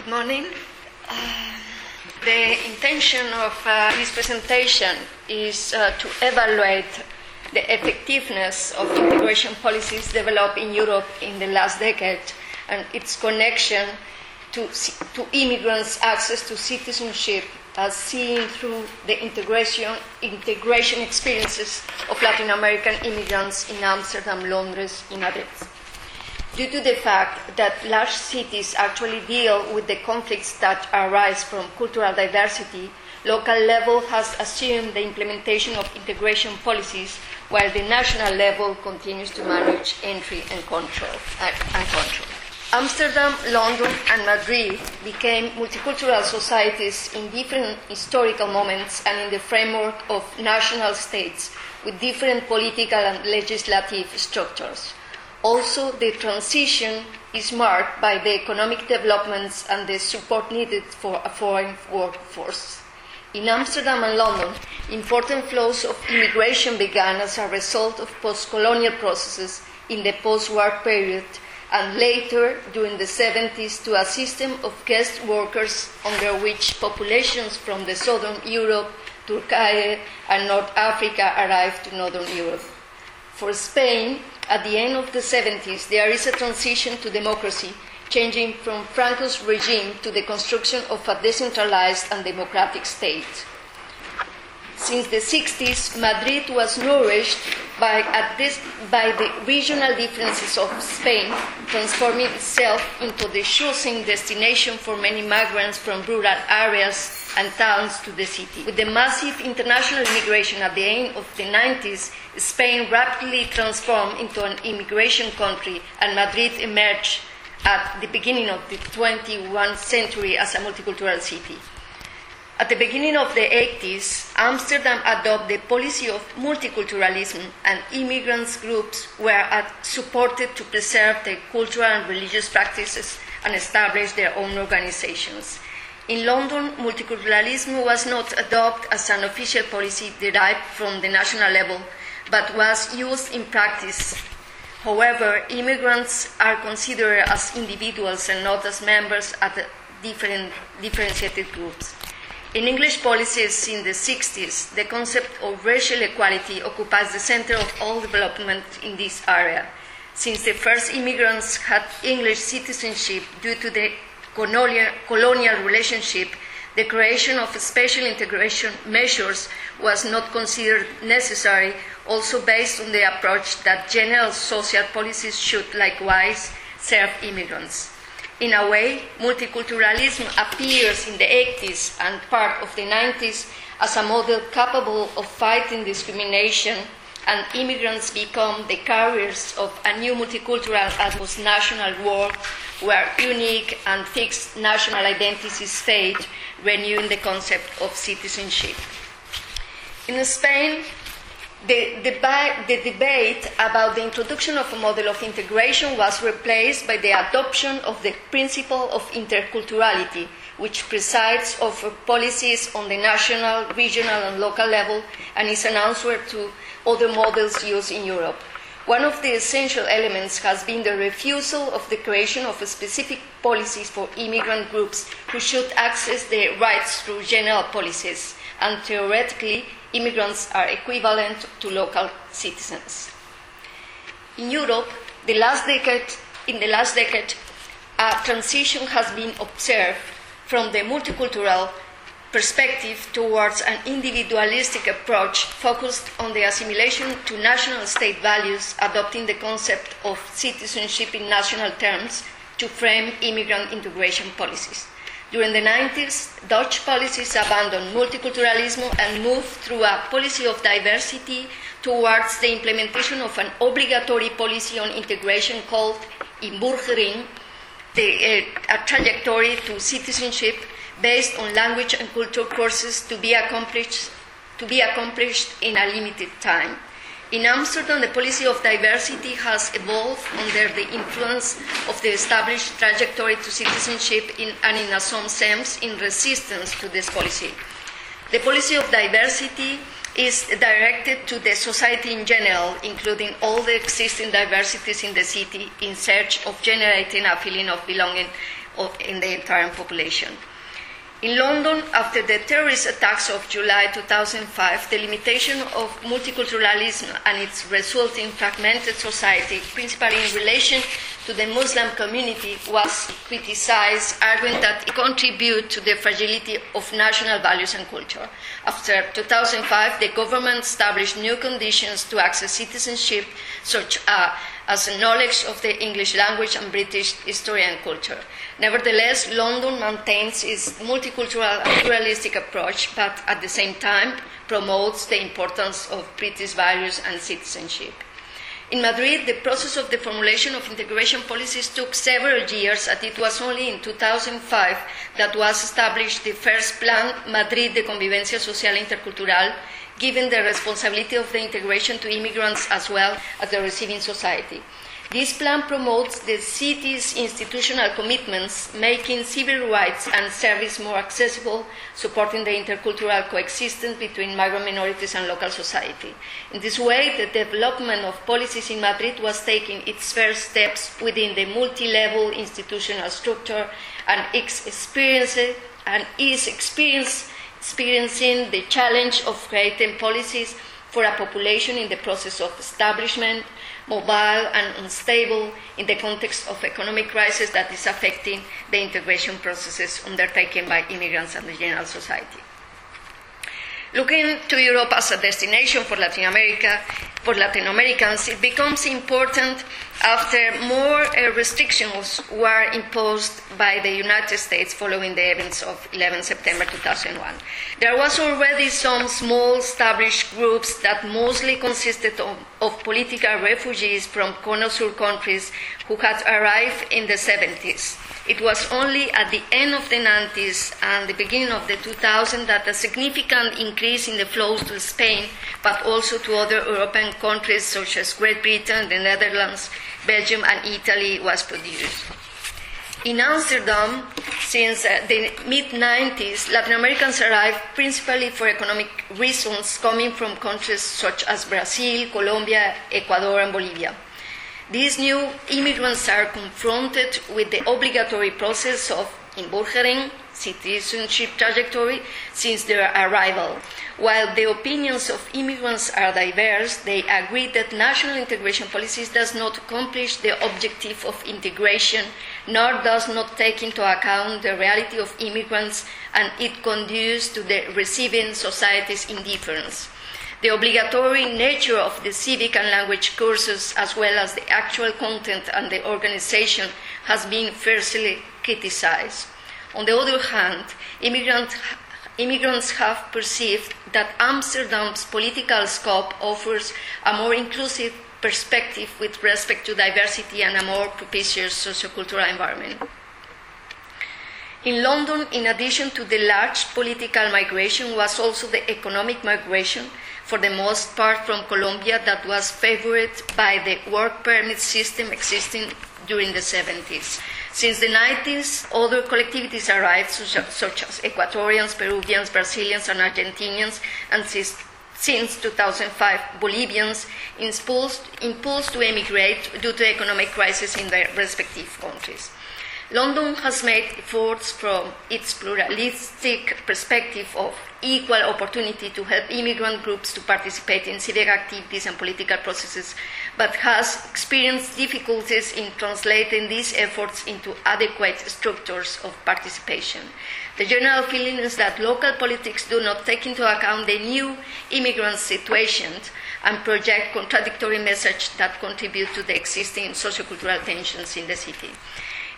Good morning. Uh, the intention of uh, this presentation is uh, to evaluate the effectiveness of integration policies developed in Europe in the last decade and its connection to, to immigrants' access to citizenship as seen through the integration, integration experiences of Latin American immigrants in Amsterdam, Londres, and Madrid. Due to the fact that large cities actually deal with the conflicts that arise from cultural diversity, local level has assumed the implementation of integration policies while the national level continues to manage entry and control. Uh, and control. Amsterdam, London, and Madrid became multicultural societies in different historical moments and in the framework of national states with different political and legislative structures. Also, the transition is marked by the economic developments and the support needed for a foreign workforce. In Amsterdam and London, important flows of immigration began as a result of post colonial processes in the post war period and later during the 70s to a system of guest workers under which populations from the southern Europe, Turkey, and North Africa arrived to northern Europe. For Spain, at the end of the 70s, there is a transition to democracy, changing from Franco's regime to the construction of a decentralized and democratic state. Since the 60s, Madrid was nourished by, this, by, the regional differences of Spain, transforming itself into the choosing destination for many migrants from rural areas and towns to the city. With the massive international immigration at the end of the 90s, Spain rapidly transformed into an immigration country, and Madrid emerged at the beginning of the 21st century as a multicultural city. At the beginning of the 80s, Amsterdam adopted the policy of multiculturalism, and immigrants groups were supported to preserve their cultural and religious practices and establish their own organizations. In London, multiculturalism was not adopted as an official policy derived from the national level, but was used in practice. However, immigrants are considered as individuals and not as members of different, differentiated groups. In English policies in the 60s, the concept of racial equality occupies the center of all development in this area. Since the first immigrants had English citizenship due to the colonial, colonial relationship, the creation of special integration measures was not considered necessary, also based on the approach that general social policies should likewise serve immigrants. In a way, multiculturalism appears in the 80s and part of the 90s as a model capable of fighting discrimination, and immigrants become the carriers of a new multicultural and national world where unique and fixed national identities fade, renewing the concept of citizenship. In Spain, the, the, debate about the introduction of a model of integration was replaced by the adoption of the principle of interculturality, which presides over policies on the national, regional, and local level and is an answer to other models used in Europe. One of the essential elements has been the refusal of the creation of specific policies for immigrant groups who should access their rights through general policies, and theoretically, immigrants are equivalent to local citizens. In Europe, the decade, in the last decade, a transition has been observed from the multicultural perspective towards an individualistic approach focused on the assimilation to national state values, adopting the concept of citizenship in national terms to frame immigrant integration policies. During the 90s, Dutch policies abandoned multiculturalism and moved through a policy of diversity towards the implementation of an obligatory policy on integration called inburgering, the, uh, a trajectory to citizenship based on language and culture courses to be accomplished, to be accomplished in a limited time. In Amsterdam, the policy of diversity has evolved under the influence of the established trajectory to citizenship in, and, in some sense, in resistance to this policy. The policy of diversity is directed to the society in general, including all the existing diversities in the city, in search of generating a feeling of belonging in the entire population. In London, after the terrorist attacks of July 2005, the limitation of multiculturalism and its resulting fragmented society, principally in relation to the Muslim community, was criticized, arguing that it contributed to the fragility of national values and culture. After 2005, the government established new conditions to access citizenship, such uh, as a knowledge of the English language and British history and culture. Nevertheless, London maintains its multicultural and pluralistic approach, but at the same time promotes the importance of British values and citizenship. In Madrid, the process of the formulation of integration policies took several years, and it was only in 2005 that was established the first Plan Madrid de Convivencia Social Intercultural, given the responsibility of the integration to immigrants as well as the receiving society. This plan promotes the city's institutional commitments, making civil rights and service more accessible, supporting the intercultural coexistence between migrant minorities and local society. In this way, the development of policies in Madrid was taking its first steps within the multi-level institutional structure and its experience and experiencing the challenge of creating policies for a population in the process of establishment mobile and unstable in the context of economic crisis that is affecting the integration processes undertaken by immigrants and the general society. Looking to Europe as a destination for Latin America, for Latin Americans, it becomes important after more uh, restrictions were imposed by the United States following the events of 11 September 2001. There was already some small established groups that mostly consisted of, of political refugees from CONOSUR countries who had arrived in the 70s. It was only at the end of the 90s and the beginning of the 2000s that a significant increase in the flows to Spain, but also to other European countries such as Great Britain, the Netherlands, Belgium, and Italy was produced. In Amsterdam, since uh, the mid 90s, Latin Americans arrived principally for economic reasons coming from countries such as Brazil, Colombia, Ecuador, and Bolivia. These new immigrants are confronted with the obligatory process of inburgering, citizenship trajectory, since their arrival. While the opinions of immigrants are diverse, they agree that national integration policies does not accomplish the objective of integration, nor does not take into account the reality of immigrants, and it conduces to the receiving society's indifference. The obligatory nature of the civic and language courses, as well as the actual content and the organization, has been fiercely criticized. On the other hand, immigrant, immigrants have perceived that Amsterdam's political scope offers a more inclusive perspective with respect to diversity and a more propitious sociocultural environment. In London, in addition to the large political migration, was also the economic migration for the most part from Colombia, that was favored by the work permit system existing during the 70s. Since the 90s, other collectivities arrived, such, as Ecuadorians, Peruvians, Brazilians, and Argentinians, and since, since 2005, Bolivians, impulsed, impulsed to emigrate due to economic crisis in their respective countries. London has made efforts from its pluralistic perspective of equal opportunity to help immigrant groups to participate in civic activities and political processes, but has experienced difficulties in translating these efforts into adequate structures of participation. The general feeling is that local politics do not take into account the new immigrant situations and project contradictory messages that contribute to the existing sociocultural tensions in the city.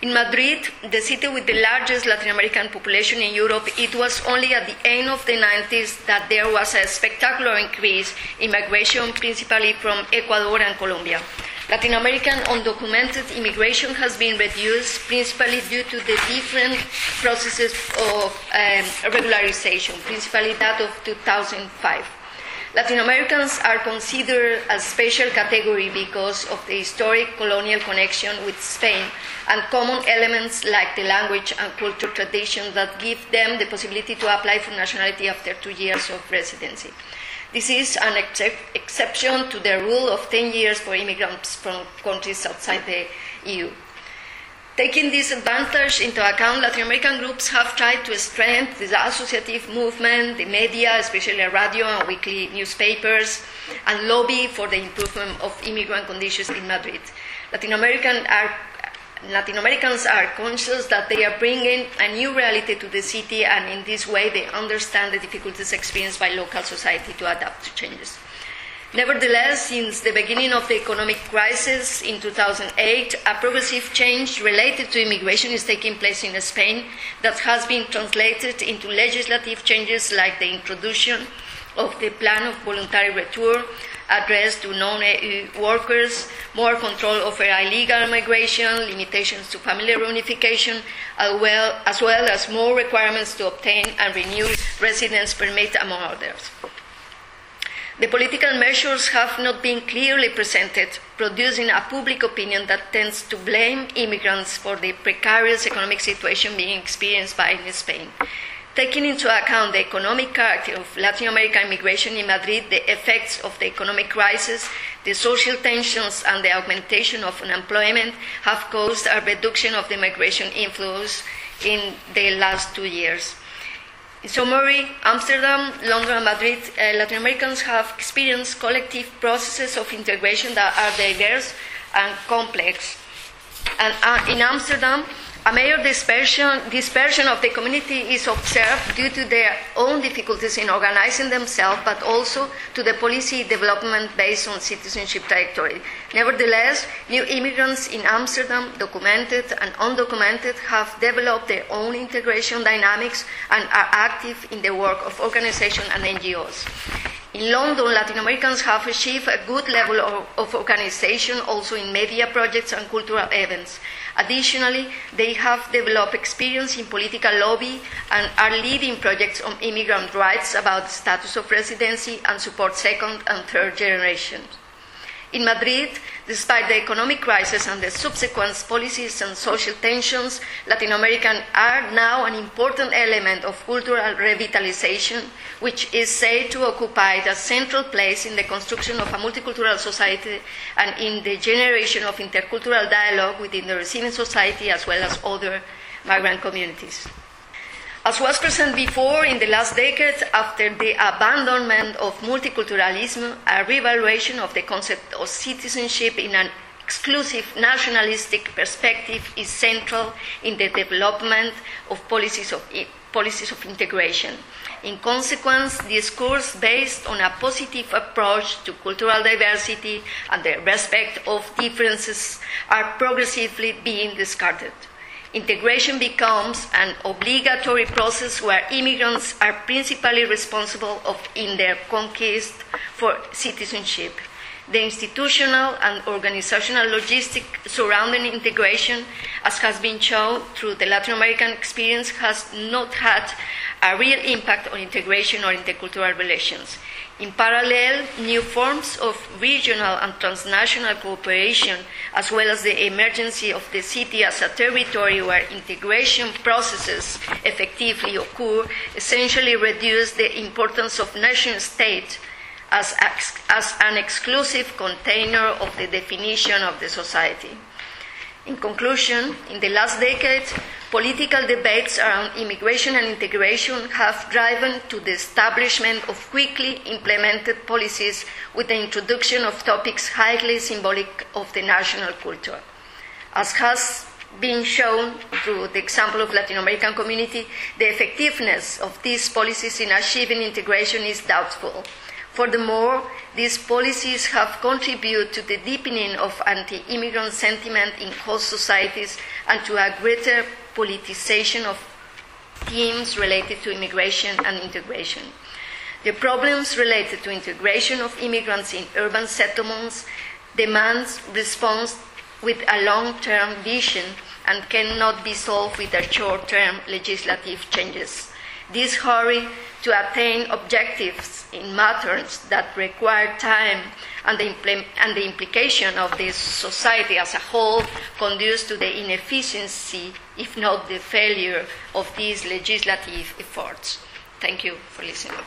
In Madrid, the city with the largest Latin American population in Europe, it was only at the end of the 90s that there was a spectacular increase in migration, principally from Ecuador and Colombia. Latin American undocumented immigration has been reduced principally due to the different processes of um, regularization, principally that of 2005. Latin Americans are considered a special category because of the historic colonial connection with Spain and common elements like the language and cultural tradition that give them the possibility to apply for nationality after two years of residency. This is an ex- exception to the rule of 10 years for immigrants from countries outside the EU. Taking this advantage into account, Latin American groups have tried to strengthen the associative movement, the media, especially radio and weekly newspapers, and lobby for the improvement of immigrant conditions in Madrid. Latin, American are, Latin Americans are conscious that they are bringing a new reality to the city, and in this way, they understand the difficulties experienced by local society to adapt to changes. Nevertheless, since the beginning of the economic crisis in 2008, a progressive change related to immigration is taking place in Spain that has been translated into legislative changes like the introduction of the Plan of Voluntary Return addressed to non EU workers, more control over illegal migration, limitations to family reunification, as well, as well as more requirements to obtain and renew residence permit, among others. The political measures have not been clearly presented, producing a public opinion that tends to blame immigrants for the precarious economic situation being experienced by Spain. Taking into account the economic character of Latin American immigration in Madrid, the effects of the economic crisis, the social tensions, and the augmentation of unemployment have caused a reduction of the migration inflows in the last two years. In summary, Amsterdam, London, and Madrid, uh, Latin Americans have experienced collective processes of integration that are diverse and complex. And uh, in Amsterdam, a major dispersion, dispersion of the community is observed due to their own difficulties in organizing themselves, but also to the policy development based on citizenship trajectory. Nevertheless, new immigrants in Amsterdam, documented and undocumented, have developed their own integration dynamics and are active in the work of organizations and NGOs. In London, Latin Americans have achieved a good level of, of, organization also in media projects and cultural events. Additionally, they have developed experience in political lobby and are leading projects on immigrant rights about status of residency and support second and third generations. In Madrid, despite the economic crisis and the subsequent policies and social tensions, Latin Americans are now an important element of cultural revitalization, which is said to occupy a central place in the construction of a multicultural society and in the generation of intercultural dialogue within the receiving society as well as other migrant communities. As was present before, in the last decade, after the abandonment of multiculturalism, a revaluation of the concept of citizenship in an exclusive nationalistic perspective is central in the development of policies of, policies of integration. In consequence, discourse based on a positive approach to cultural diversity and the respect of differences are progressively being discarded. Integration becomes an obligatory process where immigrants are principally responsible of, in their conquest for citizenship. The institutional and organizational logistic surrounding integration, as has been shown through the Latin American experience, has not had a real impact on integration or intercultural relations. In parallel, new forms of regional and transnational cooperation, as well as the emergence of the city as a territory where integration processes effectively occur, essentially reduce the importance of nation state as, as an exclusive container of the definition of the society. In conclusion, in the last decade, political debates around immigration and integration have driven to the establishment of quickly implemented policies with the introduction of topics highly symbolic of the national culture. As has been shown through the example of Latin American community, the effectiveness of these policies in achieving integration is doubtful. Furthermore, these policies have contributed to the deepening of anti immigrant sentiment in host societies and to a greater politicization of themes related to immigration and integration. The problems related to integration of immigrants in urban settlements demands response with a long term vision and cannot be solved with a short term legislative changes. This hurry to attain objectives in matters that require time and the, and the implication of the society as a whole conduce to the inefficiency, if not the failure, of these legislative efforts. Thank you for listening.